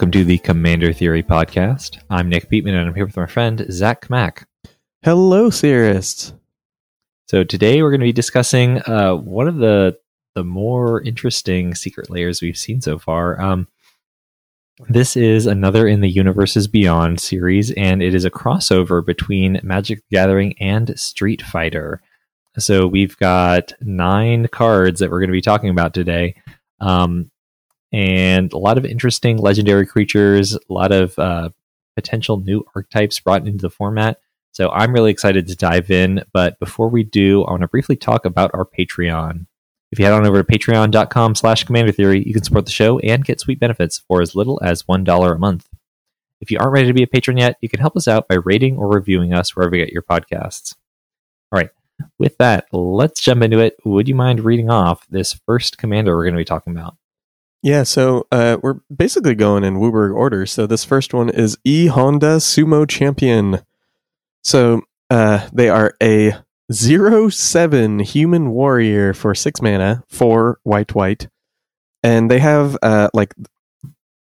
Welcome to the Commander Theory Podcast. I'm Nick Beatman, and I'm here with my friend Zach Mack. Hello, theorists. So today we're going to be discussing uh, one of the the more interesting secret layers we've seen so far. Um, this is another in the Universes Beyond series, and it is a crossover between Magic the Gathering and Street Fighter. So we've got nine cards that we're going to be talking about today. Um, and a lot of interesting legendary creatures, a lot of uh, potential new archetypes brought into the format. So I'm really excited to dive in. But before we do, I want to briefly talk about our Patreon. If you head on over to patreon.com slash commander theory, you can support the show and get sweet benefits for as little as $1 a month. If you aren't ready to be a patron yet, you can help us out by rating or reviewing us wherever you get your podcasts. All right. With that, let's jump into it. Would you mind reading off this first commander we're going to be talking about? Yeah, so uh, we're basically going in WUBRG order. So this first one is E Honda Sumo Champion. So uh, they are a zero seven human warrior for six mana, four white white, and they have uh, like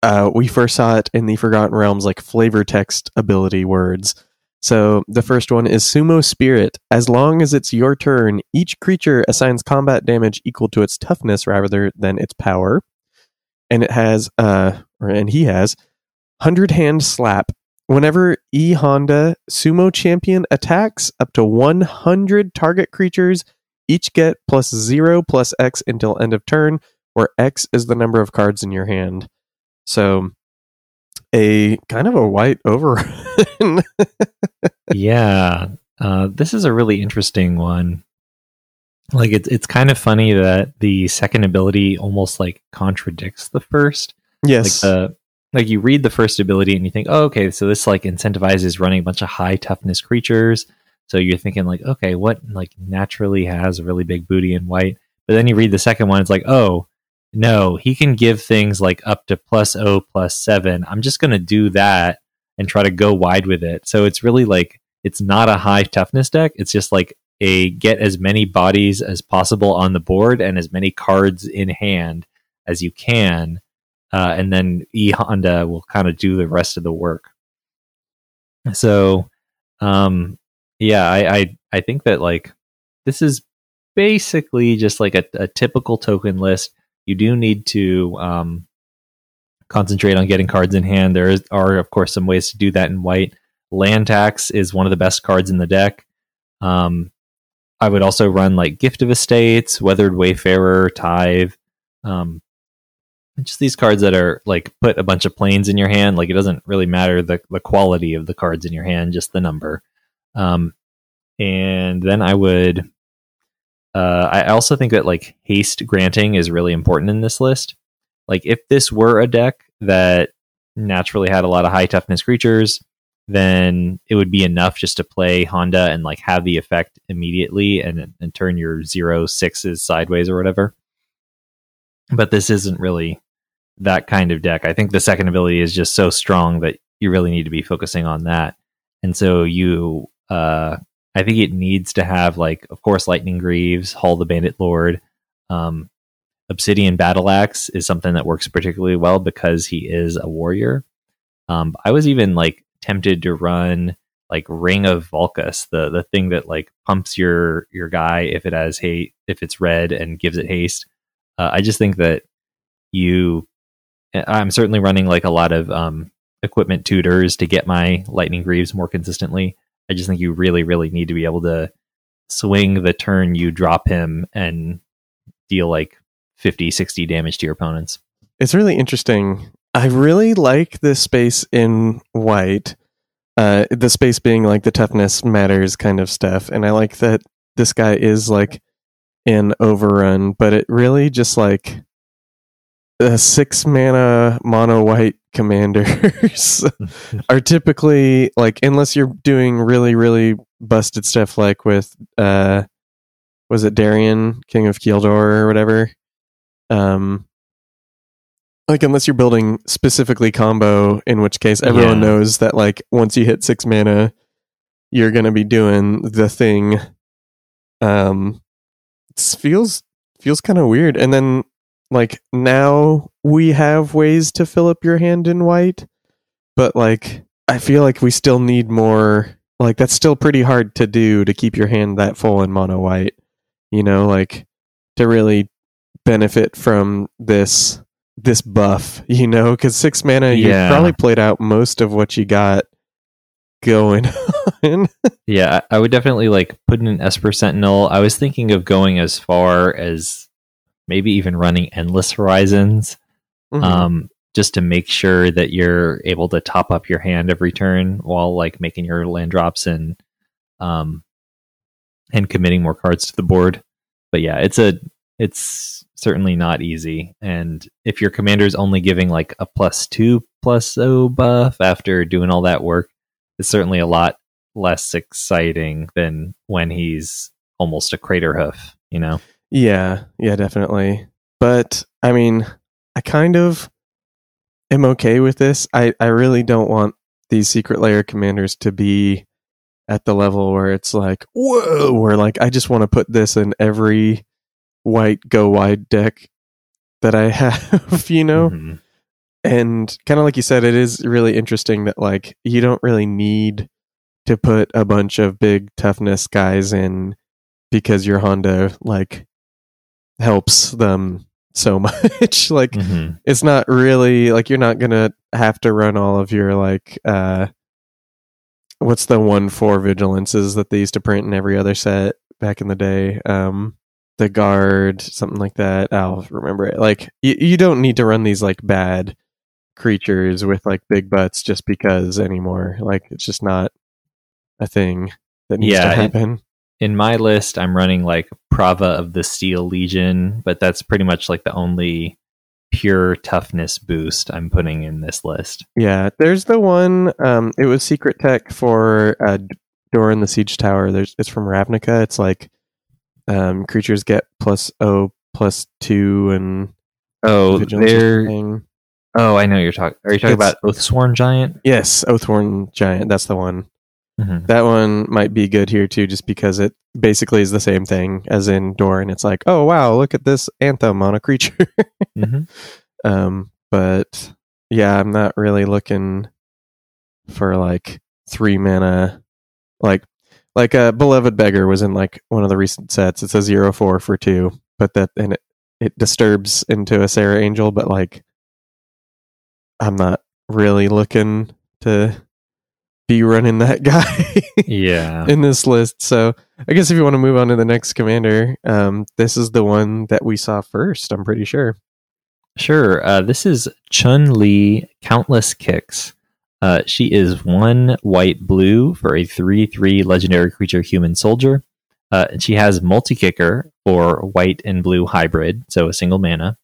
uh, we first saw it in the Forgotten Realms like flavor text ability words. So the first one is Sumo Spirit. As long as it's your turn, each creature assigns combat damage equal to its toughness rather than its power and it has uh or and he has hundred hand slap. Whenever E Honda Sumo Champion attacks up to 100 target creatures, each get plus zero plus X until end of turn, where X is the number of cards in your hand. So, a kind of a white overrun. yeah, uh, this is a really interesting one like it's it's kind of funny that the second ability almost like contradicts the first. Yes. Like the like you read the first ability and you think, oh, okay, so this like incentivizes running a bunch of high toughness creatures. So you're thinking like, okay, what like naturally has a really big booty in white? But then you read the second one, it's like, oh, no, he can give things like up to plus O plus seven. I'm just gonna do that and try to go wide with it. So it's really like it's not a high toughness deck. It's just like a get as many bodies as possible on the board and as many cards in hand as you can, uh, and then E Honda will kind of do the rest of the work. So, um, yeah, I, I I think that like this is basically just like a, a typical token list. You do need to um, concentrate on getting cards in hand. There is, are, of course, some ways to do that in white. Land tax is one of the best cards in the deck. Um, I would also run like Gift of Estates, Weathered Wayfarer, Tithe. Um, just these cards that are like put a bunch of planes in your hand. Like it doesn't really matter the, the quality of the cards in your hand, just the number. Um, and then I would. Uh, I also think that like haste granting is really important in this list. Like if this were a deck that naturally had a lot of high toughness creatures, then it would be enough just to play Honda and like have the effect immediately and and turn your zero sixes sideways or whatever. But this isn't really that kind of deck. I think the second ability is just so strong that you really need to be focusing on that. And so you uh I think it needs to have like of course Lightning Greaves, Haul the Bandit Lord, um Obsidian Battle Axe is something that works particularly well because he is a warrior. Um, I was even like tempted to run like Ring of Valkas, the the thing that like pumps your your guy if it has hate if it's red and gives it haste. Uh, I just think that you, I'm certainly running like a lot of um, equipment tutors to get my Lightning Greaves more consistently. I just think you really really need to be able to swing the turn you drop him and deal like 50 60 damage to your opponents. It's really interesting I really like this space in white. Uh, the space being like the toughness matters kind of stuff, and I like that this guy is like an overrun, but it really just like a six mana mono white commanders are typically like unless you're doing really really busted stuff like with uh was it Darien King of Kjeldor or whatever um like unless you're building specifically combo, in which case everyone yeah. knows that like once you hit six mana, you're gonna be doing the thing. Um, it feels feels kind of weird. And then like now we have ways to fill up your hand in white, but like I feel like we still need more. Like that's still pretty hard to do to keep your hand that full in mono white. You know, like to really benefit from this this buff. You know, because six mana, Yeah. you probably played out most of what you got going on. Yeah, I would definitely like put in an Esper Sentinel. I was thinking of going as far as maybe even running Endless Horizons, Mhm. um, just to make sure that you're able to top up your hand every turn while like making your land drops and um, and committing more cards to the board. But yeah, it's a it's certainly not easy. And if your commander's only giving like a plus two plus O buff after doing all that work, it's certainly a lot less exciting than when he's almost a Craterhoof, you know? Yeah, yeah, definitely. But I mean, I kind of am okay with this. I I really don't want these secret layer commanders to be at the level where it's like, whoa, where like I just want to put this in every white go wide deck that I have, you know? Mhm. and kind of like you said it is really interesting that like you don't really need to put a bunch of big toughness guys in because your honda like helps them so much like Mhm. it's not really like you're not gonna have to run all of your like uh what's the one four vigilances that they used to print in every other set back in the day um the guard something like that i'll remember it like you, you don't need to run these like bad creatures with like big butts just because anymore like it's just not a thing that needs Yeah, to happen In my list, I'm running like Prava of the Steel Legion, but that's pretty much like the only pure toughness boost I'm putting in this list. Yeah, there's the one. Um, it was secret tech for uh, Doran the Siege Tower. There's it's from Ravnica. It's like um, creatures get plus O plus two and Oh, they're oh, I know you're talking. Are you talking It's- about Oathsworn Giant? Yes, Oathsworn Giant. That's the one. Mhm. That one might be good here too, just because it basically is the same thing as in Door, and it's like, oh wow, look at this anthem on a creature. Mhm. Um, but yeah, I'm not really looking for like three mana, like like a beloved beggar was in like one of the recent sets. It's a zero four for two, but that and it it disturbs into a Sarah Angel, but like I'm not really looking to be running that guy Yeah. in this list. So I guess if you want to move on to the next commander, um, this is the one that we saw first. I'm pretty sure. Sure. Uh, this is Chun Li Countless Kicks. Uh, she is one white blue for a 3 3 legendary creature human soldier. Uh, and she has multi kicker or white and blue hybrid, so a single mana.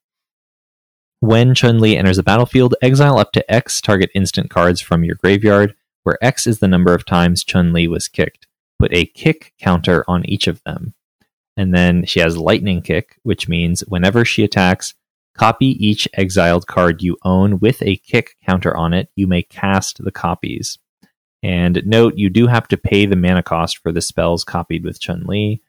When Chun Li enters the battlefield, exile up to X target instant cards from your graveyard, where X is the number of times Chun Li was kicked. Put a kick counter on each of them. And then she has Lightning Kick, which means whenever she attacks, Copy each exiled card you own with a kick counter on it. You may cast the copies. And note, you do have to pay the mana cost for the spells copied with Chun Li.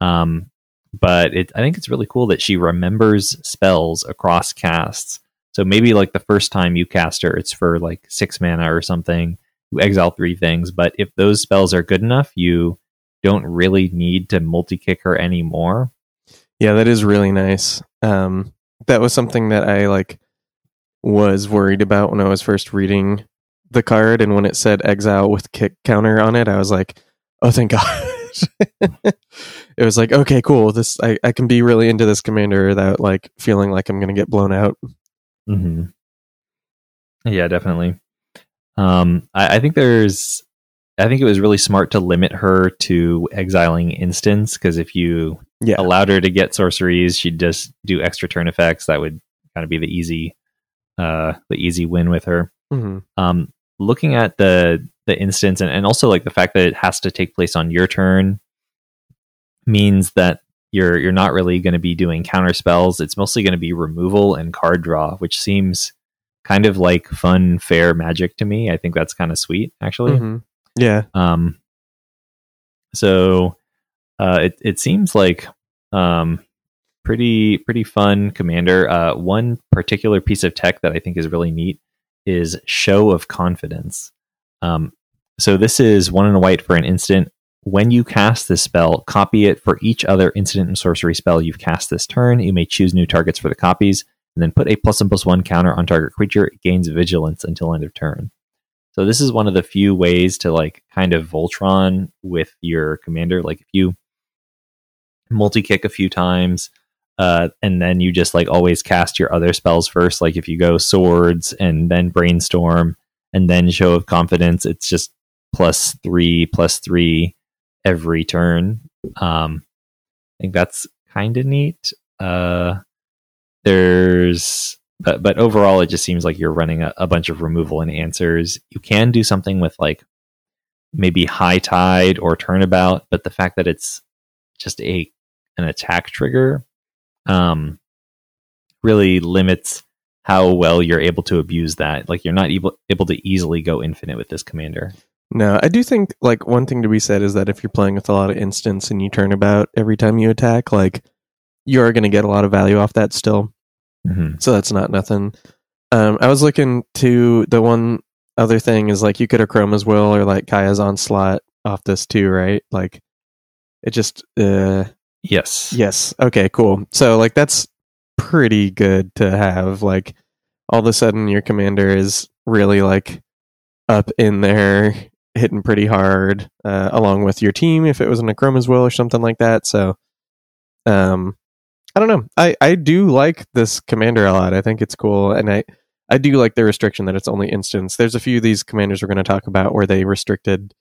Um, but it, I think it's really cool that she remembers spells across casts. So maybe like the first time you cast her, it's for like six mana or something. You exile three things. But if those spells are good enough, you don't really need to multi kick her anymore. Yeah, that is really nice. Um, that was something that I like was worried about when I was first reading the card, and when it said exile with kick counter on it, I was like, "Oh, thank God!" it was like, "Okay, cool. This I, I can be really into this commander without like feeling like I'm going to get blown out." hmm Yeah, definitely. Um, I, I think there's, I think it was really smart to limit her to exiling instants because if you Yeah, allowed her to get sorceries, she'd just do extra turn effects. That would kind of be the easy, uh, the easy win with her. hmm Um, looking at the the instance and, and also like the fact that it has to take place on your turn means that you're you're not really going to be doing counter spells. It's mostly going to be removal and card draw, which seems kind of like fun, fair magic to me. I think that's kind of sweet, actually. hmm yeah, Um, so uh, it it seems like um, pretty pretty fun commander. Uh, one particular piece of tech that I think is really neat is Show of Confidence. Um, so this is one in a white for an instant. When you cast this spell, copy it for each other incident and sorcery spell you've cast this turn. You may choose new targets for the copies, and then put a plus one plus one counter on target creature. It gains vigilance until end of turn. So this is one of the few ways to like kind of Voltron with your commander. Like if you multi kick a few times, uh, and then you just like always cast your other spells first. Like if you go swords and then brainstorm and then show of confidence, it's just plus three, plus three every turn. Um, I think that's kind of neat. Uh, there's, but but overall, it just seems like you're running a, a bunch of removal and answers. You can do something with like maybe high tide or turnabout, but the fact that it's just a an attack trigger um, really limits how well you're able to abuse that. Like you're not able able to easily go infinite with this commander. No, I do think like one thing to be said is that if you're playing with a lot of instants and you turn about every time you attack, like you are going to get a lot of value off that still. Mm-hmm. So that's not nothing. Um, I was looking to the one other thing is like you could Akroma's Will or like Kaya's Onslaught off this too, right? Like it just uh Yes. yes. Okay, cool. So like that's pretty good to have. Like all of a sudden your commander is really like up in there hitting pretty hard uh, along with your team if it was an Akroma's Will or something like that. So um I don't know. I I do like this commander a lot. I think it's cool and I I do like the restriction that it's only instance. There's a few of these commanders we're going to talk about where they restricted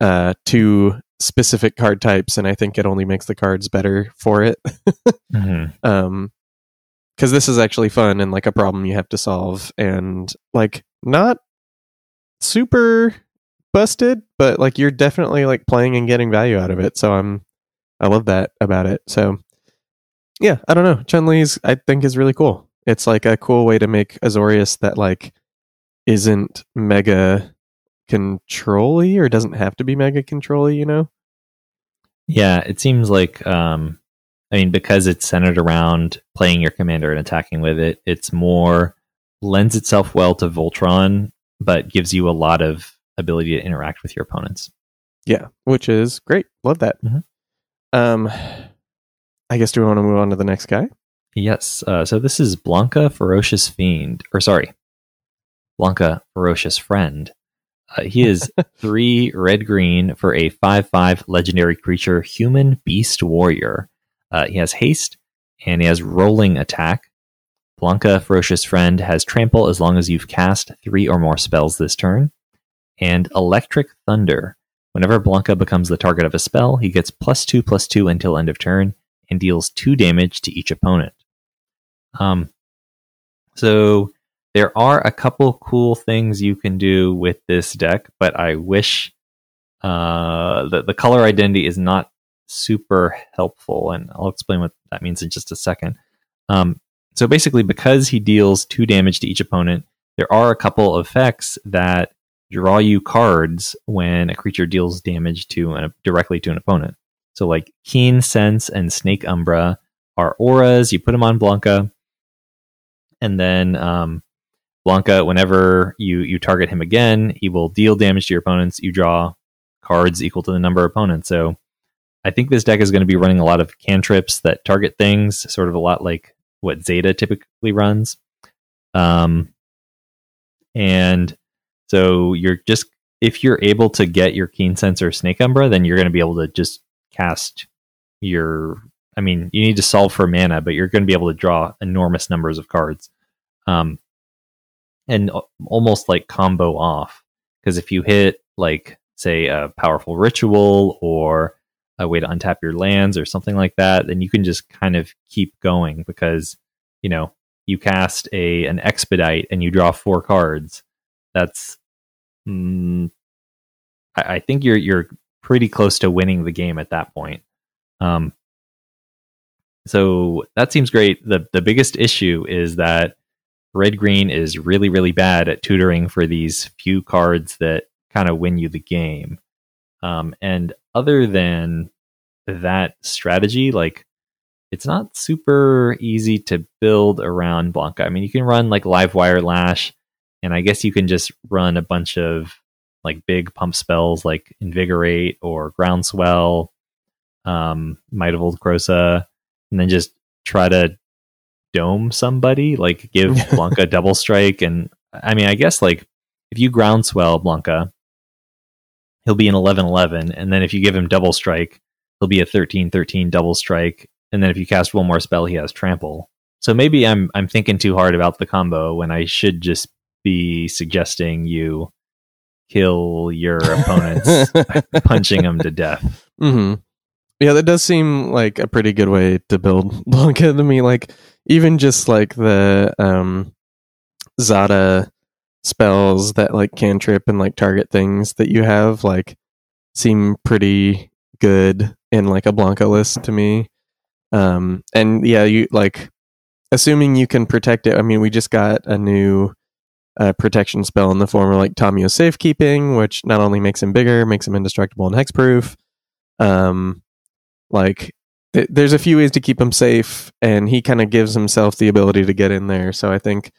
uh to specific card types and I think it only makes the cards better for it. hmm um because this is actually fun and like a problem you have to solve and like not super busted but like you're definitely like playing and getting value out of it so i'm i love that about it. So yeah i don't know. Chun li's i think is really cool. It's like a cool way to make azorius that like isn't mega controlly or doesn't have to be mega controlly you know Yeah, it seems like um I mean because it's centered around playing your commander and attacking with it, it's more lends itself well to Voltron, but gives you a lot of ability to interact with your opponents. Yeah, which is great. Love that. Mhm. Um, I guess do we want to move on to the next guy? Yes. Uh, so this is Blanka, Ferocious Fiend. Or sorry, Blanka, Ferocious Friend. Uh, he is three red green for a 5 5 legendary creature, Human Beast Warrior. Uh, he has haste and he has rolling attack. Blanka, Ferocious Friend, has trample as long as you've cast three or more spells this turn. And Electric Thunder. Whenever Blanka becomes the target of a spell, he gets plus two plus two until end of turn and deals two damage to each opponent. Um, so there are a couple cool things you can do with this deck, but I wish uh, the the color identity is not super helpful, and I'll explain what that means in just a second. Um, so basically, because he deals two damage to each opponent, there are a couple effects that draw you cards when a creature deals damage to an, directly to an opponent. So like Keen Sense and Snake Umbra are auras. You put them on Blanka, and then um, Blanka, whenever you you target him again, he will deal damage to your opponents. You draw cards equal to the number of opponents. So I think this deck is going to be running a lot of cantrips that target things, sort of a lot like what Zada typically runs. Um, and so you're just if you're able to get your Keen Sense or Snake Umbra, then you're going to be able to just cast your. I mean, you need to solve for mana, but you're going to be able to draw enormous numbers of cards, um, and almost like combo off. Because if you hit like say a powerful ritual or a way to untap your lands or something like that, then you can just kind of keep going because you know you cast a an expedite and you draw four cards. That's mm, I, I think you're you're pretty close to winning the game at that point. Um, so that seems great. the The biggest issue is that red green is really really bad at tutoring for these few cards that kind of win you the game. Um, and other than that strategy, like it's not super easy to build around Blanka. I mean, you can run like Livewire Lash, and I guess you can just run a bunch of like big pump spells like invigorate or groundswell, um, might of old and then just try to dome somebody, like give Blanka double strike. And I mean, I guess like if you groundswell Blanka, he'll be an 11 11. And then if you give him double strike, he'll be a 13 13 double strike. And then if you cast one more spell, he has trample. So maybe I'm I'm thinking too hard about the combo when I should just be suggesting you kill your opponents punching them to death. hmm Yeah, that does seem like a pretty good way to build Blanka to me. Like even just like the um Zada spells that like cantrip and like target things that you have like seem pretty good in like a Blanka list to me. Um and yeah, you like assuming you can protect it. I mean, we just got a new uh, protection spell in the form of like Tamiyo safekeeping, which not only makes him bigger, makes him indestructible and hexproof. Um, like th- there's a few ways to keep him safe, and he kind of gives himself the ability to get in there. So I think,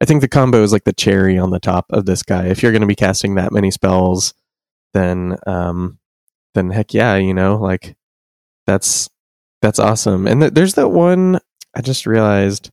I think the combo is like the cherry on the top of this guy. If you're going to be casting that many spells, then, um, then heck yeah, you know, like that's that's awesome. And th- there's that one I just realized.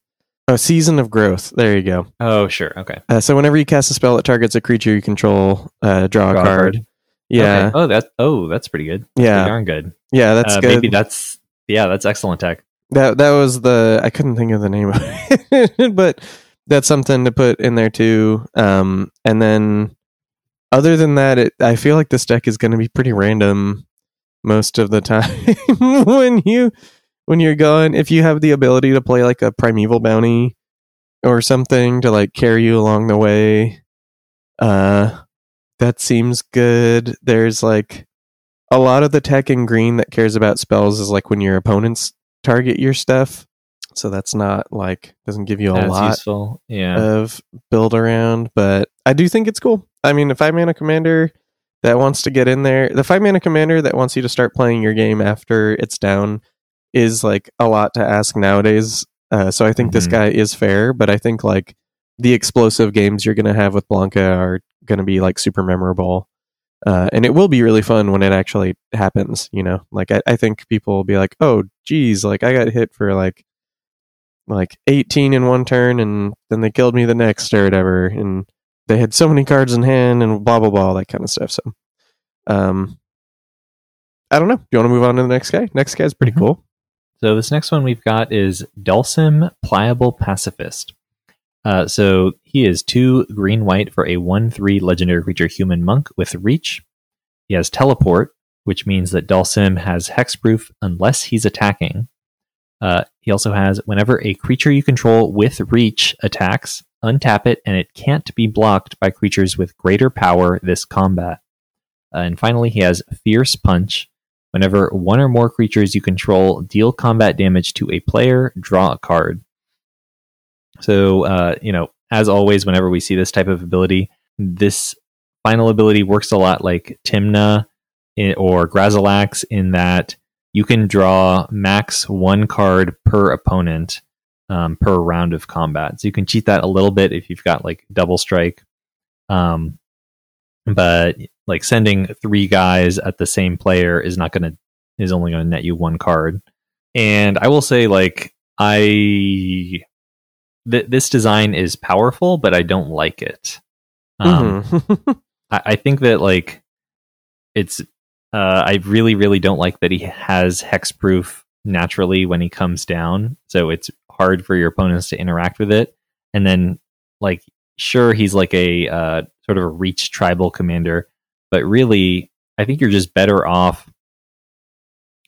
Oh, season of growth. There you go. Oh, sure. Okay. Uh, so whenever you cast a spell that targets a creature you control, uh, draw, Draw a card. card. Yeah, Okay. Oh, that. Oh, that's pretty good. yeah, Darn good. yeah. That's Uh, good. Maybe that's. Yeah, that's excellent tech. that that was the I couldn't think of the name of it, but that's something to put in there too. Um, and then other than that, it, I feel like this deck is going to be pretty random most of the time when you when you're going. If you have the ability to play like a primeval bounty or something to like carry you along the way, uh, that seems good. There's like a lot of the tech in green that cares about spells is like when your opponents target your stuff. So that's not like doesn't give you a That's lot useful. Yeah. of build around, but I do think it's cool. I mean, a five mana commander that wants to get in there, the five mana commander that wants you to start playing your game after it's down is like a lot to ask nowadays. Uh, so I think this Mhm. guy is fair, but I think like the explosive games you're going to have with Blanka are going to be like super memorable. Uh, and it will be really fun when it actually happens, you know? Like, I, I think people will be like, oh, geez, like I got hit for like, like 18 in one turn and then they killed me the next or whatever. And they had so many cards in hand and blah, blah, blah, all that kind of stuff. So, um, I don't know. Do you want to move on to the next guy? Next guy's pretty Mhm. cool. So this next one we've got is Dhalsim Pliable Pacifist. Uh, so he is two green white for a one three legendary creature human monk with reach. He has teleport, which means that Dhalsim has hexproof unless he's attacking. Uh, he also has whenever a creature you control with reach attacks, untap it, and it can't be blocked by creatures with greater power this combat. Uh, and finally, he has Fierce Punch. Whenever one or more creatures you control deal combat damage to a player, draw a card. So, uh, you know, as always, whenever we see this type of ability, this final ability works a lot like Tymna or Grazilaxx in that you can draw max one card per opponent um, per round of combat. So you can cheat that a little bit if you've got like double strike. Um, but like sending three guys at the same player is not going to is only going to net you one card. And I will say, like I th- this design is powerful, but I don't like it. Um, Mhm. I, I think that like it's uh, I really really don't like that he has hexproof naturally when he comes down, so it's hard for your opponents to interact with it. And then like sure he's like a uh, sort of a reach tribal commander, but really I think you're just better off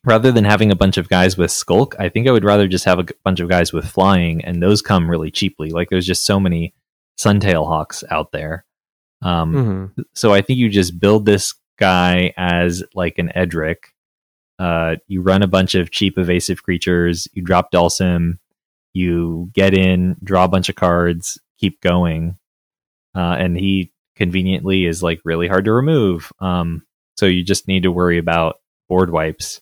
rather than having a bunch of guys with skulk. I think I would rather just have a bunch of guys with flying, and those come really cheaply. Like there's just so many Suntail Hawks out there. Um, Mhm. so I think you just build this guy as like an Edric. Uh, you run a bunch of cheap evasive creatures. You drop Dhalsim. You get in, draw a bunch of cards, keep going, uh, and he conveniently is like really hard to remove. Um, so you just need to worry about board wipes,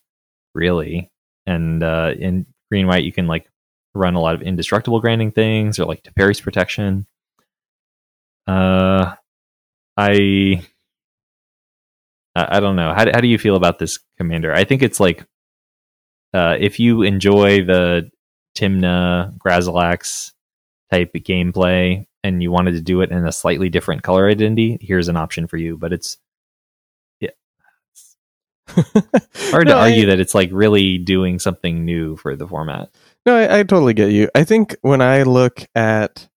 really. And uh, and green white, you can like run a lot of indestructible grinding things or like Teferi's protection. Uh, I I don't know. How, how do you feel about this commander? I think it's like uh, if you enjoy the Tymna Grazilaxx type gameplay and you wanted to do it in a slightly different color identity, here's an option for you. But it's hard No, to I- argue that it's like really doing something new for the format. No, I, I totally get you. I think when I look at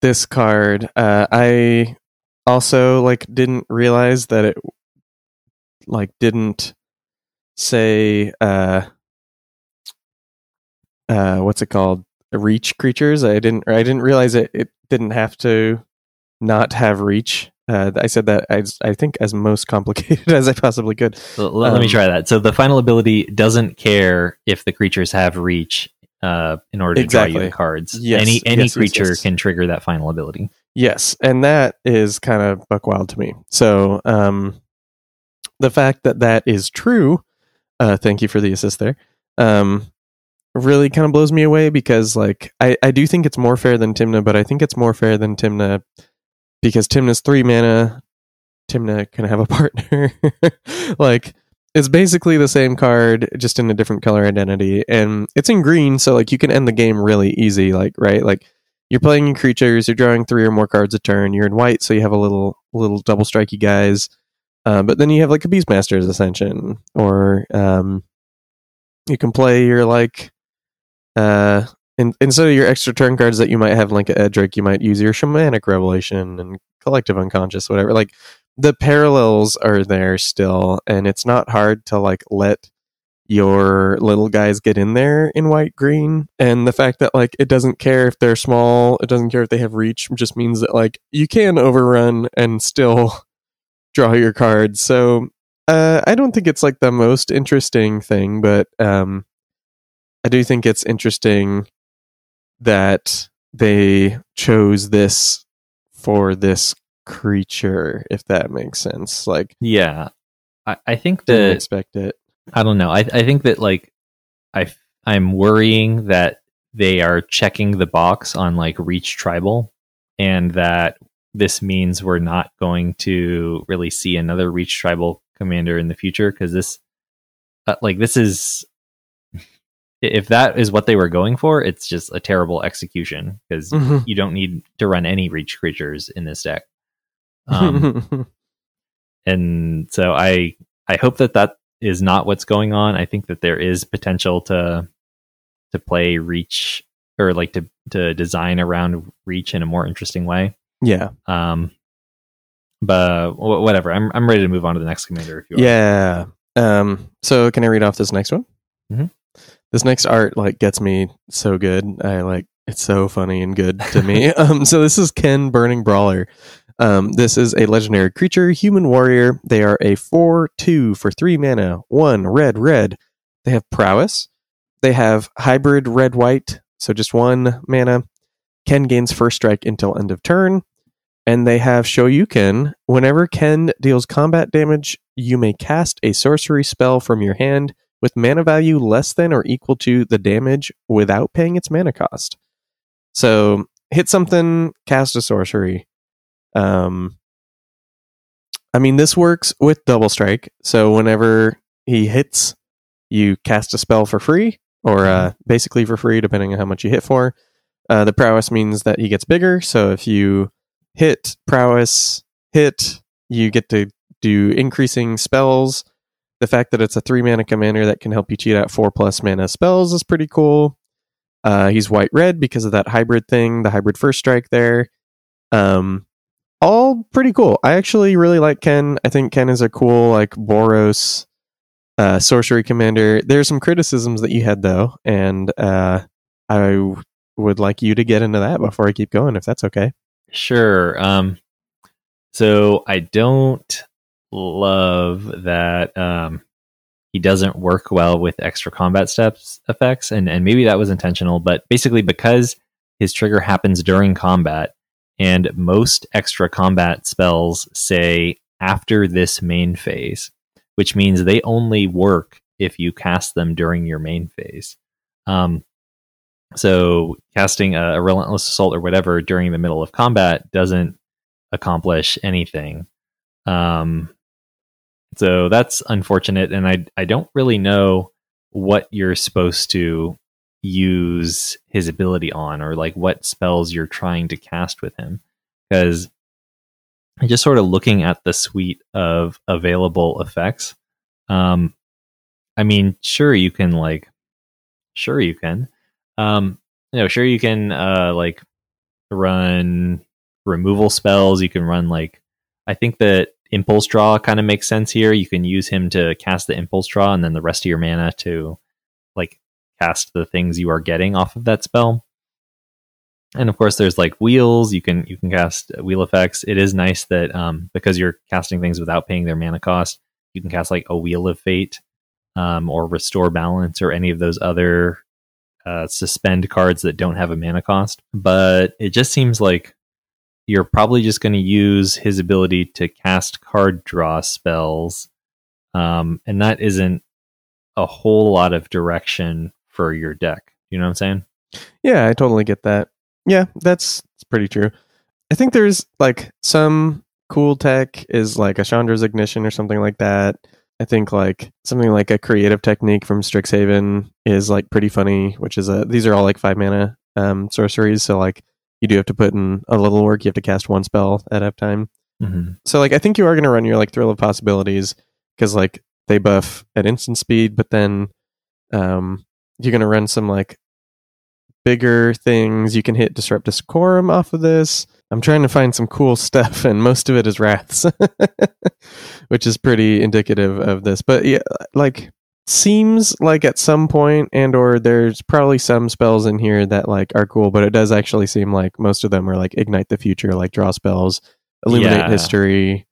this card, uh, I also like didn't realize that it like didn't say uh uh what's it called reach creatures. I didn't I didn't realize it it didn't have to not have reach. Uh, I said that as I think as most complicated as I possibly could. So let, let me Um, try that. So the final ability doesn't care if the creatures have reach uh, in order to draw you the cards. Yes, Any any yes, creature yes. can trigger that final ability. Yes, and that is kind of buck wild to me. So, um, the fact that that is true, uh, thank you for the assist there, um, really kind of blows me away because, like, I, I do think it's more fair than Tymna, but I think it's more fair than Tymna because Tymna's three mana. Tymna can have a partner. like, it's basically the same card, just in a different color identity, and it's in green, so like you can end the game really easy. Like, right, like you're playing creatures, you're drawing three or more cards a turn. You're in white, so you have a little little double strikey guys. Uh, but then you have like a Beastmaster's Ascension, or um, you can play your like uh, in, instead of your extra turn cards that you might have like Edric, you might use your Shamanic Revelation and Collective Unconscious, whatever. Like the parallels are there still, and it's not hard to like let your little guys get in there in white green and the fact that like it doesn't care if they're small it doesn't care if they have reach just means that like you can overrun and still draw your cards so uh i don't think it's like the most interesting thing but um i do think it's interesting that they chose this for this creature if that makes sense. Like Yeah, I, I think that expect it. I don't know. I I think that like I I'm worrying that they are checking the box on like reach tribal, and that this means we're not going to really see another reach tribal commander in the future because this uh, like this is if that is what they were going for it's just a terrible execution because Mhm. you don't need to run any reach creatures in this deck um, and so I I hope that that is not what's going on. I think that there is potential to to play reach or like to to design around reach in a more interesting way. yeah Um, but wh- whatever. I'm I'm ready to move on to the next commander. If you are. Yeah. Um, so can I read off this next one? Mhm. This next art like gets me so good. I like it's so funny and good to me. um, so this is Ken Burning Brawler. Um, this is a legendary creature, human warrior. They are a four-two for three mana, one red red. They have prowess. They have hybrid red white, so just one mana. Ken gains first strike until end of turn and they have Shoryuken. Whenever Ken deals combat damage, you may cast a sorcery spell from your hand with mana value less than or equal to the damage without paying its mana cost. So hit something, cast a sorcery. Um, I mean, this works with double strike. So whenever he hits, you cast a spell for free, or uh, basically for free, depending on how much you hit for. Uh, the prowess means that he gets bigger. So if you hit prowess hit you get to do increasing spells the fact that it's a three mana commander that can help you cheat out four plus mana spells is pretty cool. Uh, he's white red because of that hybrid thing the hybrid first strike there. Um, all pretty cool. I actually really like ken. I think ken is a cool like boros uh, sorcery commander. There's some criticisms that you had though and uh, i w- would like you to get into that before i keep going if that's okay. Sure. Um, so I don't love that um, he doesn't work well with extra combat steps effects, and and maybe that was intentional, but basically because his trigger happens during combat, and most extra combat spells say after this main phase, which means they only work if you cast them during your main phase. Um, so casting a, a relentless assault or whatever during the middle of combat doesn't accomplish anything. Um, so that's unfortunate, and I I don't really know what you're supposed to use his ability on, or like what spells you're trying to cast with him, because just sort of looking at the suite of available effects. Um, I mean, sure you can like, sure you can, um, you know, sure you can uh like run removal spells. You can run like, I think that impulse draw kind of makes sense here. You can use him to cast the impulse draw, and then the rest of your mana to like cast the things you are getting off of that spell. And of course, there's like wheels. You can you can cast wheel effects. It is nice that um, because you're casting things without paying their mana cost, you can cast like a wheel of fate um, or restore balance or any of those other uh, suspend cards that don't have a mana cost. But it just seems like you're probably just going to use his ability to cast card draw spells, um, and that isn't a whole lot of direction for your deck. You know what I'm saying? Yeah, I totally get that. Yeah, that's, that's pretty true. I think there's like some cool tech is like a Chandra's Ignition or something like that. I think like something like a creative technique from Strixhaven is like pretty funny, which is a these are all like five mana um sorceries, so like you do have to put in a little work. You have to cast one spell at a time. Mm-hmm. So like I think you are going to run your like thrill of possibilities because like they buff at instant speed, but then um you're going to run some like bigger things. You can hit disrupt decorum off of this. I'm trying to find some cool stuff, and most of it is wraths, which is pretty indicative of this. But yeah, like seems like at some point and or there's probably some spells in here that like are cool but it does actually seem like most of them are like ignite the future like draw spells illuminate Yeah. history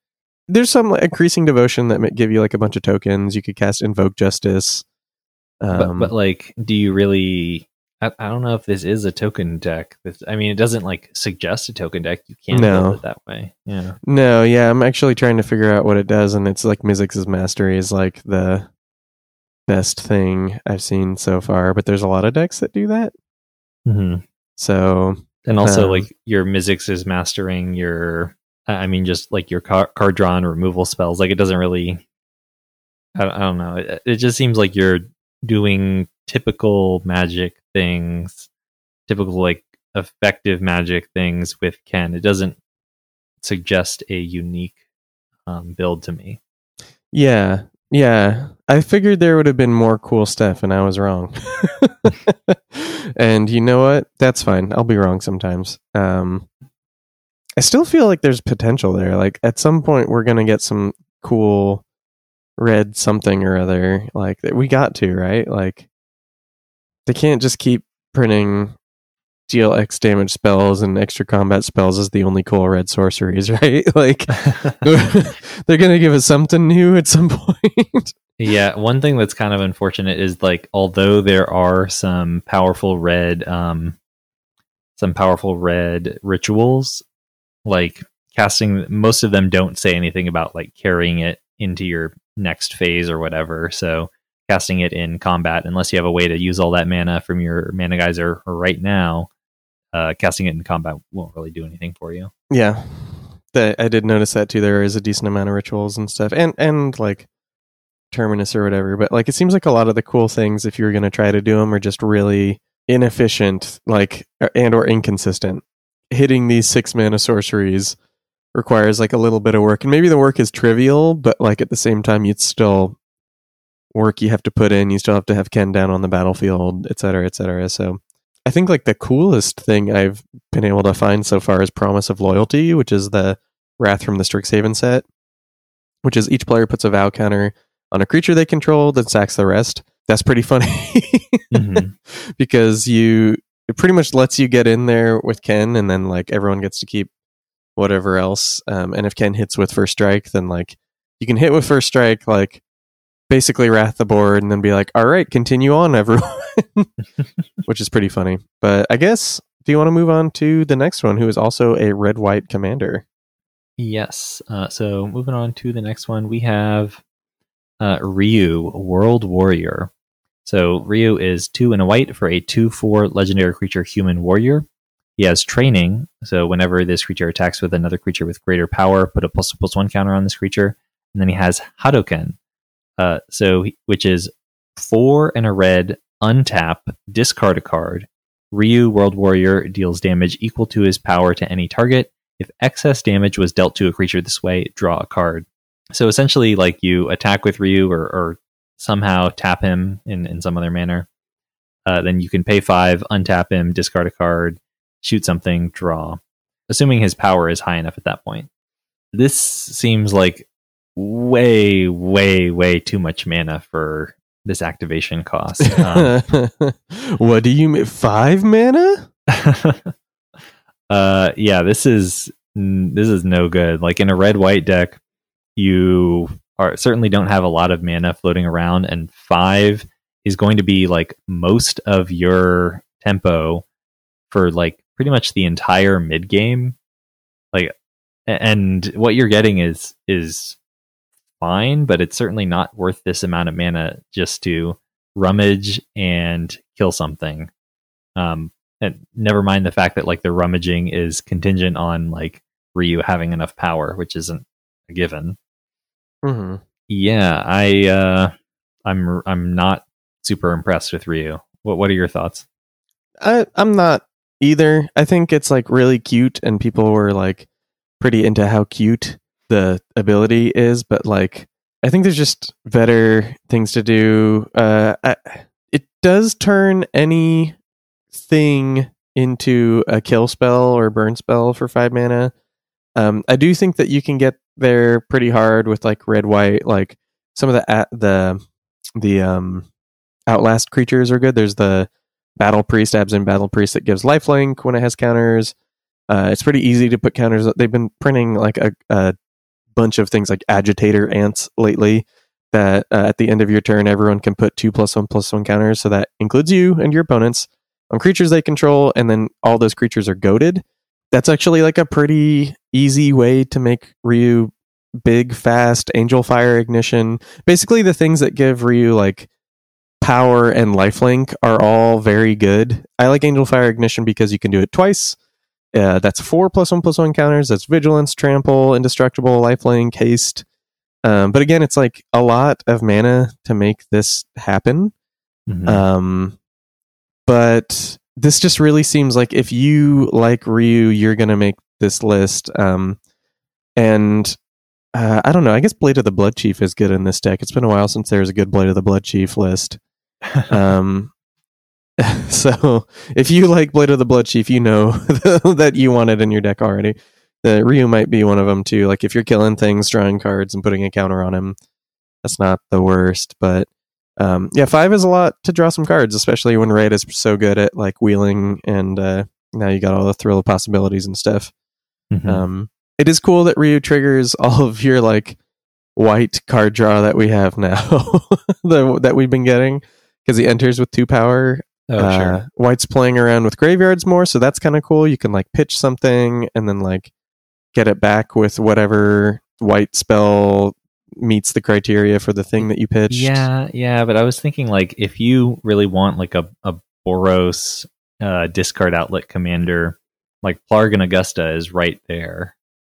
there's some like, increasing devotion that might give you like a bunch of tokens you could cast invoke justice um, but, but like, do you really? I, I don't know if this is a token deck. This, I mean, it doesn't like suggest a token deck. You can't No. build it that way. Yeah. no yeah i'm actually trying to figure out what it does and it's like Mizzix's mastery is like the best thing i've seen so far but there's a lot of decks that do that Mm-hmm. so And also, Um, like your Mizzix is mastering your. I mean, just like your car, card draw and removal spells. Like it doesn't really. I, I don't know. It, it just seems like you're doing typical magic things, typical like effective magic things with Ken. It doesn't suggest a unique um, build to me. Yeah, yeah. I figured there would have been more cool stuff, and I was wrong. and you know what? That's fine. I'll be wrong sometimes. Um, I still feel like there's potential there. Like at some point, we're gonna get some cool red something or other. Like that we got to right. Like they can't just keep printing deal X damage spells and extra combat spells as the only cool red sorceries, right? Like they're gonna give us something new at some point. Yeah, one thing that's kind of unfortunate is like although there are some powerful red um some powerful red rituals, like casting most of them don't say anything about like carrying it into your next phase or whatever. So casting it in combat unless you have a way to use all that mana from your mana geyser right now, uh casting it in combat won't really do anything for you. yeah, I did notice that too. There is a decent amount of rituals and stuff, and and like terminus or whatever. But like it seems like a lot of the cool things, if you're gonna try to do them, are just really inefficient, like and or inconsistent. Hitting these six mana sorceries requires like a little bit of work, and maybe the work is trivial, but like at the same time, you'd still work you have to put in. You still have to have Ken down on the battlefield, et cetera, et cetera. So I think like the coolest thing I've been able to find so far is Promise of Loyalty, which is the Wrath from the Strixhaven set, which is each player puts a vow counter on a creature they control, then sacks the rest. That's pretty funny Mhm. because you it pretty much lets you get in there with Ken, and then like everyone gets to keep whatever else. Um, and if Ken hits with first strike, then like you can hit with first strike, like basically wrath the board, and then be like, "All right, continue on, everyone," which is pretty funny. But I guess do you want to move on to the next one, who is also a red white commander? Yes. Uh, so moving on to the next one, we have uh, Ryu, World Warrior. So Ryu is two and a white for a two four legendary creature human warrior. He has training, so whenever this creature attacks with another creature with greater power, put a plus plus one counter on this creature. And then he has Hadoken, uh, so which is four and a red, untap, discard a card. Ryu World Warrior deals damage equal to his power to any target. If excess damage was dealt to a creature this way, draw a card. So essentially, like you attack with Ryu or, or somehow tap him in, in some other manner. Uh, then you can pay five, untap him, discard a card, shoot something, draw. Assuming his power is high enough at that point. This seems like way, way, way too much mana for this activation cost. Um, what do you mean? Five mana? uh, yeah, this is this is no good. Like in a red white deck, you are certainly don't have a lot of mana floating around, and five is going to be like most of your tempo for like pretty much the entire mid game. Like, and what you're getting is is fine, but it's certainly not worth this amount of mana just to rummage and kill something. Um, and never mind the fact that like the rummaging is contingent on like Ryu having enough power, which isn't a given. Mm-hmm. Yeah, I uh, I'm I'm not super impressed with Ryu. What what are your thoughts? I I'm not either. I think it's like really cute, and people were like pretty into how cute the ability is, but like I think there's just better things to do. Uh, I, it does turn any thing into a kill spell or burn spell for five mana. Um, I do think that you can get there pretty hard with like red white. Like some of the uh, the the um, outlast creatures are good. There's the battle priest, Abzan battle priest that gives lifelink when it has counters. Uh, it's pretty easy to put counters. They've been printing like a, a bunch of things like agitator ants lately. That uh, at the end of your turn, everyone can put two plus one plus one counters. So that includes you and your opponents on creatures they control, and then all those creatures are goaded. That's actually like a pretty easy way to make Ryu big, fast, angelfire ignition. Basically, the things that give Ryu like power and lifelink are all very good. I like angelfire ignition because you can do it twice. Uh, that's four plus one plus one counters. That's vigilance, trample, indestructible, lifelink, haste. Um, but again, it's like a lot of mana to make this happen. Mhm. Um, but this just really seems like if you like Ryu, you're gonna make this list. Um, and uh, I don't know. I guess Blade of the Bloodchief is good in this deck. It's been a while since there was a good Blade of the Bloodchief list. Um, so if you like Blade of the Bloodchief, you know that you want it in your deck already. The Ryu might be one of them too. Like if you're killing things, drawing cards, and putting a counter on him, that's not the worst. But um, yeah, five is a lot to draw some cards, especially when Raid is so good at like wheeling, and uh, now you got all the thrill of possibilities and stuff. Mhm. Um, it is cool that Ryu triggers all of your like white card draw that we have now, that we've been getting, because he enters with two power. Oh, Uh, sure. White's playing around with graveyards more, so that's kind of cool. You can like pitch something and then like get it back with whatever white spell meets the criteria for the thing that you pitched. Yeah, yeah, but I was thinking like if you really want like a, a Boros uh, discard outlet commander, like Plargg and Augusta is right there.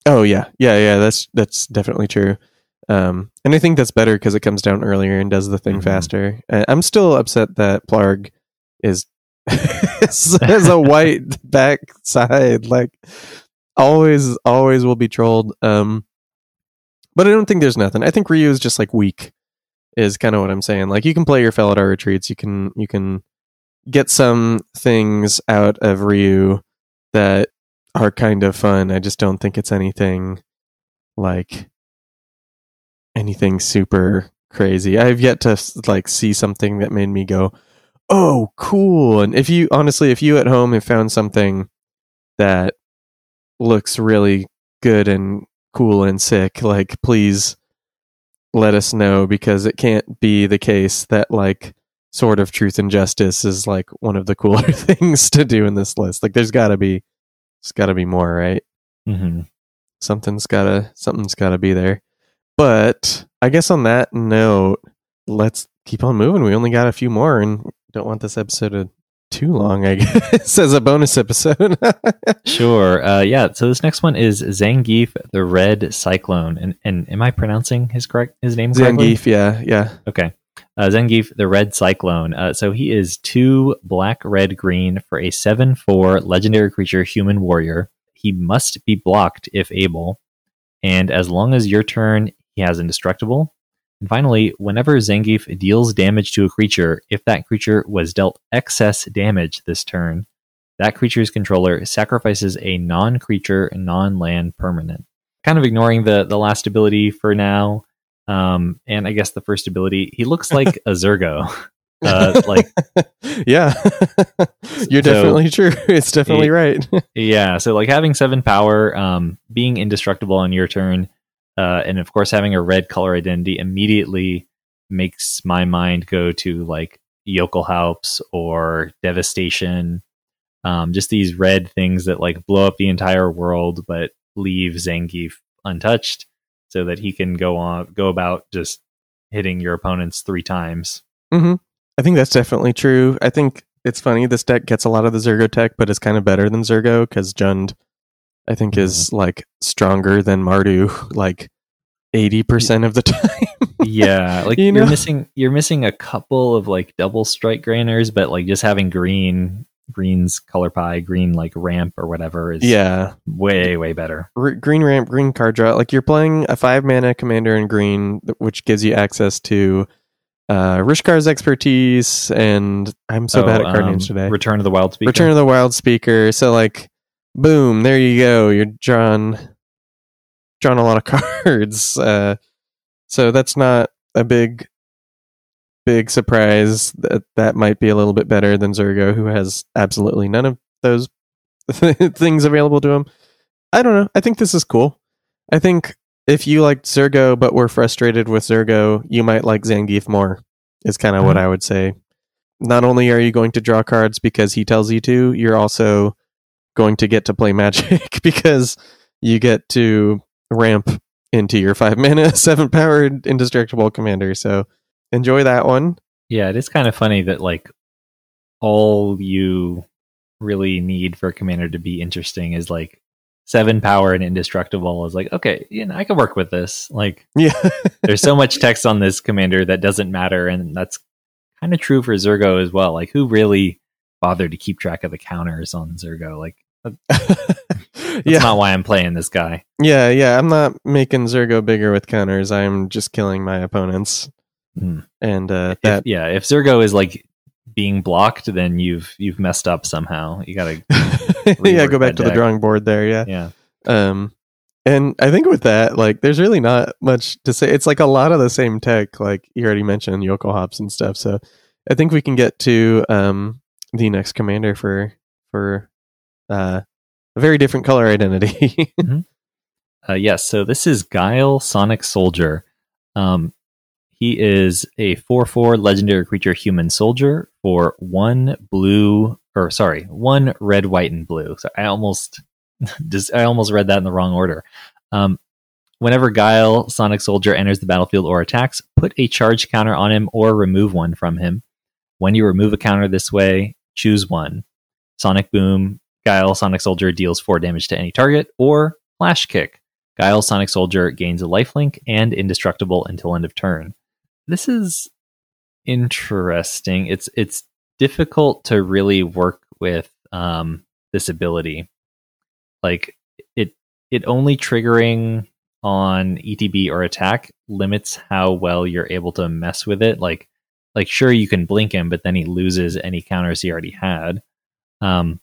Oh yeah, yeah, yeah. That's that's definitely true. Um, and I think that's better because it comes down earlier and does the thing Mhm. faster. Uh, I'm still upset that Plargg is has a white backside. Like always, always will be trolled. Um, but I don't think there's nothing. I think Ryu is just like weak. Is kind of what I'm saying. Like you can play your Felidar retreats. You can you can get some things out of Ryu that are kind of fun. I just don't think it's anything like anything super crazy. I've yet to like see something that made me go, "Oh, cool." And if you honestly, if you at home have found something that looks really good and cool and sick, like please let us know because it can't be the case that like Sword of Truth and Justice is like one of the cooler things to do in this list. Like there's got to be there's got to be more, right? hmm Something's got to something's got to be there. But I guess on that note, let's keep on moving. We only got a few more, and don't want this episode to too long. I guess as a bonus episode. Sure. Uh, yeah. So this next one is Zangief, the Red Cyclone, and and am I pronouncing his correct his name correctly? Zangief, yeah, yeah. Okay. Uh, Zangief, the Red Cyclone. Uh, so he is two black, red, green for a 7 4 legendary creature human warrior. He must be blocked if able. And as long as your turn, he has indestructible. And finally, whenever Zangief deals damage to a creature, if that creature was dealt excess damage this turn, that creature's controller sacrifices a non creature, non land permanent. Kind of ignoring the, the last ability for now. Um, and I guess the first ability, he looks like a Zurgo. Uh, like, yeah, you're So- definitely true. It's definitely right. yeah, so like having seven power, um, being indestructible on your turn, uh, and of course having a red color identity immediately makes my mind go to like Jokulhaups or Devastation. Um, just these red things that like blow up the entire world but leave Zangief untouched so that he can go on go about just hitting your opponents three times. hmm I think that's definitely true. I think it's funny. This deck gets a lot of the Zurgo tech, but it's kind of better than Zurgo because Jund, I think, is like stronger than Mardu, like eighty percent of the time. yeah like You you know? are missing you're missing a couple of like double strike grainers but like just having green green's color pie green like ramp or whatever is yeah, way way better R- green ramp, green card draw. Like you're playing a five mana commander in green, which gives you access to uh, Rishkar's expertise, and I'm so Oh, bad at card um, names today. return of the wildspeaker Return of the Wildspeaker. So like, boom, there you go. You're drawn, drawn a lot of cards. Uh, so that's not a big, big surprise. That that might be a little bit better than Zurgo, who has absolutely none of those things available to him. I don't know. I think this is cool. I think if you liked Zurgo but were frustrated with Zurgo, you might like Zangief more. Is kind of what I would say. Not only are you going to draw cards because he tells you to, you're also going to get to play Magic because you get to ramp into your five mana, seven powered indestructible commander. So enjoy that one. yeah it is kind of funny that like all you really need for a commander to be interesting is like seven power and indestructible is like okay you know i can work with this like Yeah. there's so much text on this commander that doesn't matter and that's kind of true for zurgo as well like who really bothered to keep track of the counters on zurgo like that's yeah. not why i'm playing this guy Yeah, yeah. I'm not making Zurgo bigger with counters. I'm just killing my opponents. Hmm. And uh, If- that yeah if zurgo is like being blocked then you've you've messed up somehow you gotta yeah, go back to the drawing board there. Yeah. yeah Um, and I think with that, like, there's really not much to say. It's like a lot of the same tech, like you already mentioned, Jokulhaups and stuff. So I think we can get to um the next commander for for uh a very different color identity. Uh, yes, so this is Guile Sonic Soldier. Um, he is a 4 4 legendary creature human soldier for one blue, or sorry, one red, white, and blue. So I almost just I almost read that in the wrong order. Um, whenever Guile Sonic Soldier enters the battlefield or attacks, put a charge counter on him or remove one from him. When you remove a counter this way, choose one. Sonic Boom, Guile Sonic Soldier deals 4 damage to any target, or Flash Kick. Guile Sonic Soldier gains a lifelink and indestructible until end of turn. This is interesting. It's it's difficult to really work with um, this ability. Like it it only triggering on ETB or attack limits how well you're able to mess with it. Like like sure you can blink him, but then he loses any counters he already had. Um,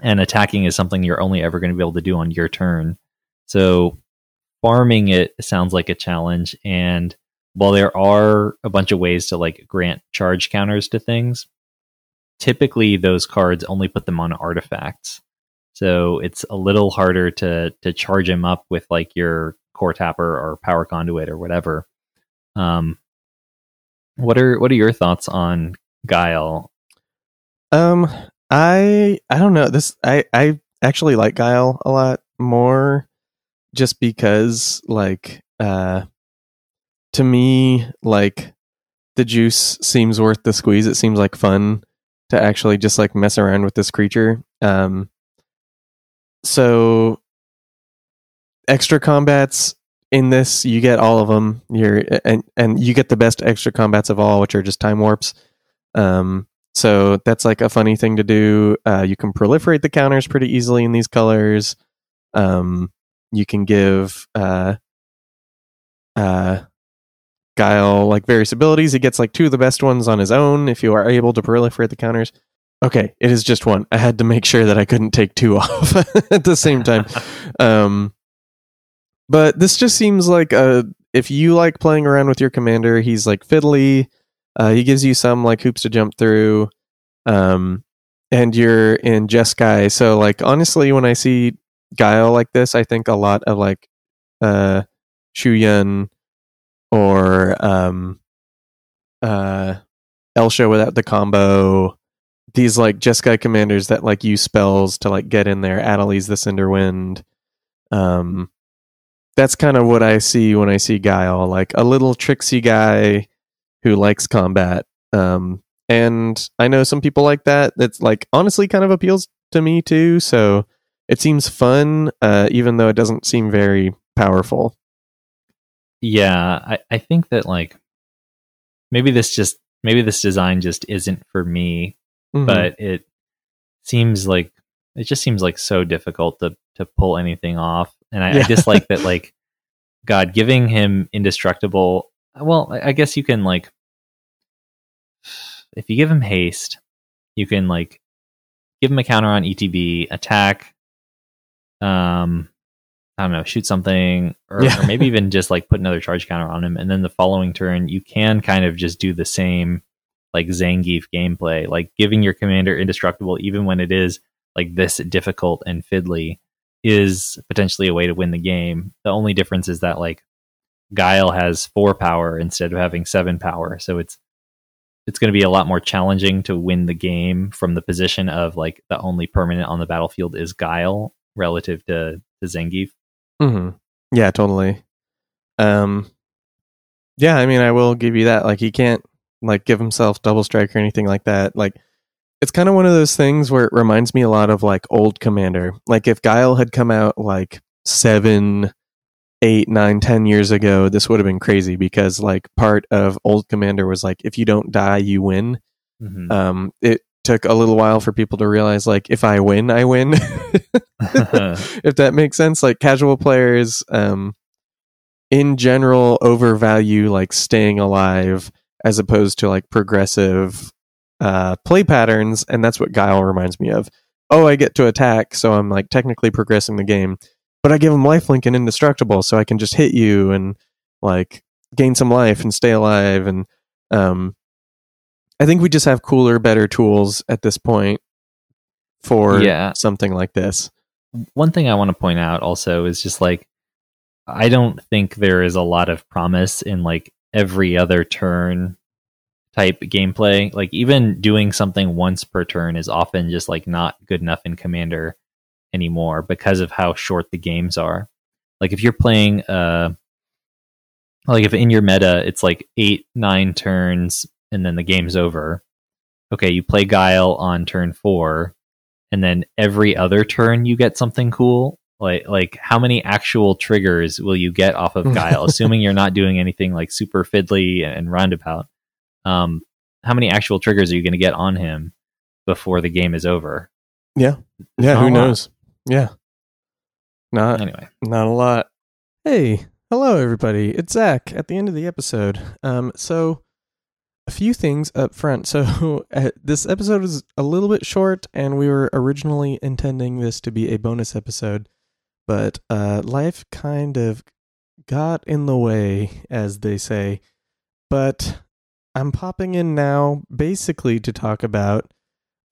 and attacking is something you're only ever going to be able to do on your turn. So farming it sounds like a challenge. And while there are a bunch of ways to like grant charge counters to things, typically those cards only put them on artifacts. So it's a little harder to to charge him up with like your coretapper or power conduit or whatever. Um, what are what are your thoughts on Guile? um, I I don't know. This I I actually like Guile a lot more, just because like uh, to me like the juice seems worth the squeeze. It seems like fun to actually just like mess around with this creature. Um, so extra combats in this, you get all of them. You're and and you get the best extra combats of all, which are just time warps. Um, so that's like a funny thing to do. Uh, you can proliferate the counters pretty easily in these colors. Um, you can give uh, uh, Guile like various abilities. He gets like two of the best ones on his own if you are able to proliferate the counters. Okay, it is just one. I had to make sure that I couldn't take two off at the same time. Um, but this just seems like a if you like playing around with your commander, he's like fiddly. Uh, he gives you some like hoops to jump through. Um, and you're in Jeskai. So like honestly, when I see Guile like this, I think a lot of like uh Shu or um uh Elsha without the combo. These like Jeskai commanders that like use spells to like get in there. Adeliz the Cinderwind. Um that's kind of what I see when I see Guile, like a little tricksy guy who likes combat. Um and I know some people like that. That's like honestly kind of appeals to me too. So it seems fun, uh, even though it doesn't seem very powerful. Yeah, I, I think that like maybe this just maybe this design just isn't for me, Mhm. but it seems like it just seems like so difficult to to pull anything off. And I, I dislike that like God giving him indestructible. Well, I I guess you can like if you give him haste, you can like give him a counter on ETB, attack, um, I don't know, shoot something, or, Yeah. or maybe even just like put another charge counter on him, and then the following turn you can kind of just do the same like Zangief gameplay, like giving your commander indestructible even when it is like this difficult and fiddly is potentially a way to win the game. The only difference is that like Guile has four power instead of having seven power, so it's it's going to be a lot more challenging to win the game from the position of like the only permanent on the battlefield is Guile relative to to Zangief. hmm Yeah, totally. Um, yeah, I mean, I will give you that. Like, he can't like give himself double strike or anything like that. Like, it's kind of one of those things where it reminds me a lot of like old Commander. Like, if Guile had come out like seven, eight, nine, ten years ago, this would have been crazy because like part of old Commander was like, if you don't die, you win. Mhm. Um, it took a little while for people to realize like, if I win, I win. if that makes sense like casual players um in general overvalue like staying alive as opposed to like progressive uh play patterns and that's what guile reminds me of oh i get to attack so i'm like technically progressing the game but i give him lifelink and indestructible so i can just hit you and like gain some life and stay alive and um i think we just have cooler better tools at this point for Yeah. something like this One thing I want to point out also is just like I don't think there is a lot of promise in like every other turn type gameplay. Like even doing something once per turn is often just like not good enough in Commander anymore because of how short the games are. Like if you're playing uh like if in your meta it's like 8 9 turns and then the game's over. Okay, you play Guile on turn 4 and then every other turn you get something cool. Like like how many actual triggers will you get off of Guile assuming you're not doing anything like super fiddly and roundabout. Um how many actual triggers are you going to get on him before the game is over? Yeah, not who knows? Yeah, not Anyway, not a lot. Hey, hello everybody. It's Zach at the end of the episode. Um, so a few things up front. So uh, this episode is a little bit short, and we were originally intending this to be a bonus episode, but uh, life kind of got in the way, as they say. But I'm popping in now, basically to talk about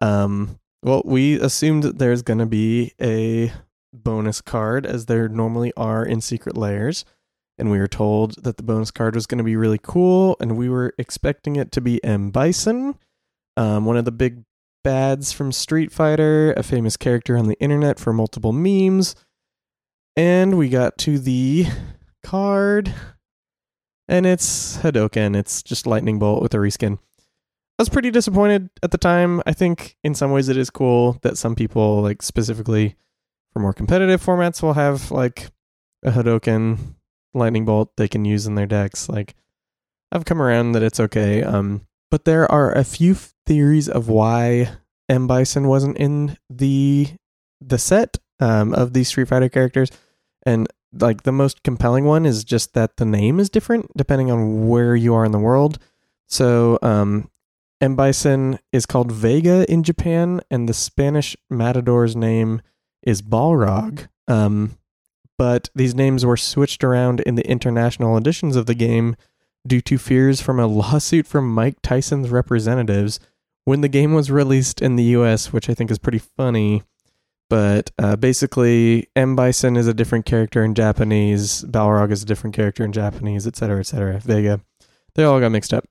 um well, we assumed that there's going to be a bonus card, as there normally are in Secret Lairs. And we were told that the bonus card was going to be really cool, and we were expecting it to be M. Bison, um, one of the big bads from Street Fighter, a famous character on the internet for multiple memes. And we got to the card, and it's Hadoken. It's just lightning bolt with a reskin. I was pretty disappointed at the time. I think in some ways it is cool that some people, like specifically for more competitive formats, will have like a Hadoken lightning bolt they can use in their decks. Like I've come around that it's okay. Um, but there are a few f- theories of why M Bison wasn't in the the set um, of these Street Fighter characters, and like the most compelling one is just that the name is different depending on where you are in the world. So um, M Bison is called Vega in Japan, and the Spanish Matador's name is Balrog. Um, but these names were switched around in the international editions of the game due to fears from a lawsuit from Mike Tyson's representatives when the game was released in the US, which I think is pretty funny. But uh, basically, M. Bison is a different character in Japanese, Balrog is a different character in Japanese, etc., etc. Vega. They all got mixed up.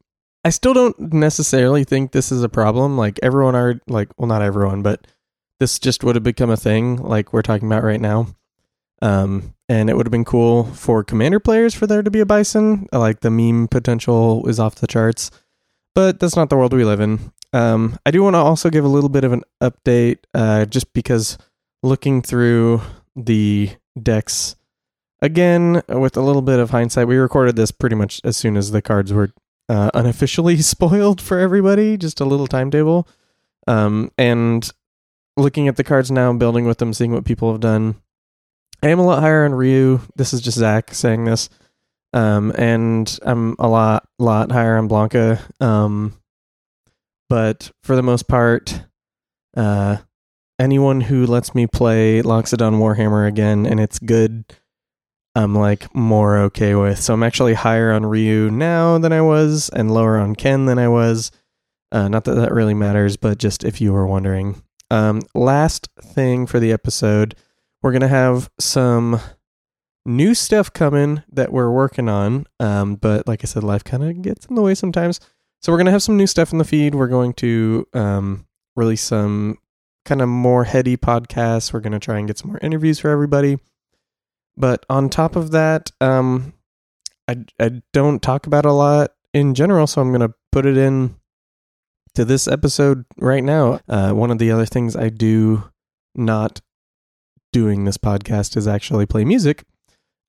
I still don't necessarily think this is a problem. Like, everyone are, like, well, not everyone, but this just would have become a thing, like we're talking about right now. Um, and it would have been cool for commander players for there to be a bison. Like the meme potential is off the charts, but that's not the world we live in. Um, I do want to also give a little bit of an update, uh, just because looking through the decks again with a little bit of hindsight, we recorded this pretty much as soon as the cards were uh, unofficially spoiled for everybody. Just a little timetable, um, and looking at the cards now, building with them, seeing what people have done. I am a lot higher on Ryu. This is just Zach saying this. Um, and I'm a lot, lot higher on Blanka. Um, but for the most part, uh, anyone who lets me play Loxodon Warhammer again and it's good, I'm like more okay with. So I'm actually higher on Ryu now than I was, and lower on Ken than I was. Uh, not that that really matters, but just if you were wondering. Um, last thing for the episode we're gonna have some new stuff coming that we're working on. Um, but like I said, life kind of gets in the way sometimes. So we're gonna have some new stuff in the feed. We're going to um, release some kind of more heady podcasts. We're gonna try and get some more interviews for everybody. But on top of that, um, I I don't talk about a lot in general, so I'm gonna put it in to this episode right now. Uh, one of the other things I do not doing this podcast is actually play music.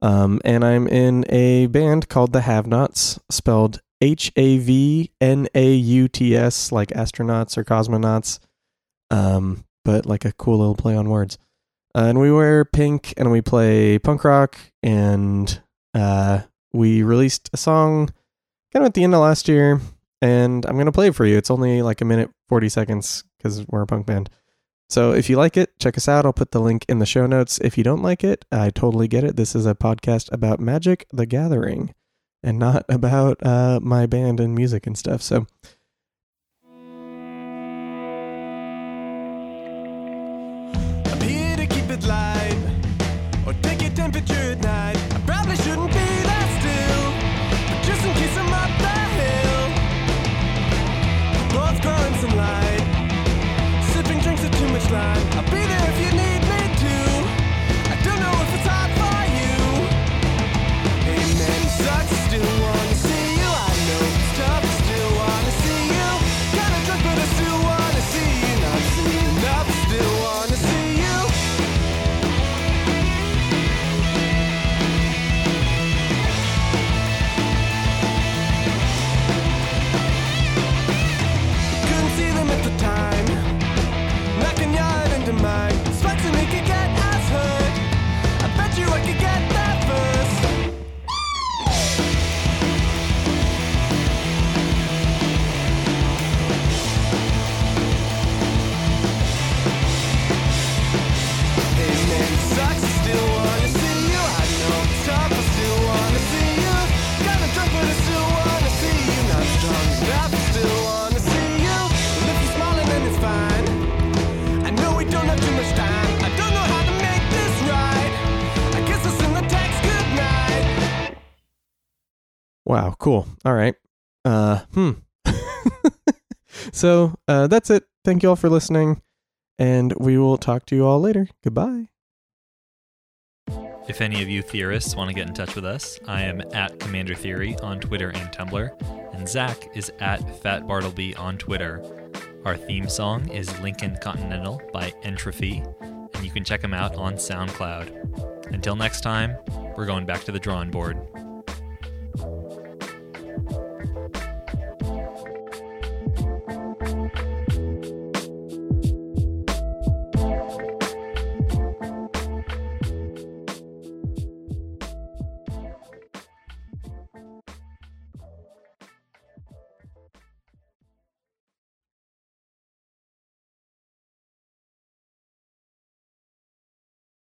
Um, and I'm in a band called the Havnauts, spelled H A V N A U T S, like astronauts or cosmonauts, um, but like a cool little play on words. Uh, and we wear pink and we play punk rock. And uh, we released a song kind of at the end of last year. And I'm going to play it for you. It's only like a minute, 40 seconds because we're a punk band. So if you like it, check us out. I'll put the link in the show notes. If you don't like it, I totally get it. This is a podcast about Magic the Gathering and not about uh, my band and music and stuff. So cool. All right. Uh, hmm. so uh, that's it. Thank you all for listening, and we will talk to you all later. Goodbye. If any of you theorists want to get in touch with us, I am at Commander Theory on Twitter and Tumblr, and Zach is at Fat Bartleby on Twitter. Our theme song is Lincoln Continental by Entropy, and you can check them out on SoundCloud. Until next time, we're going back to the drawing board.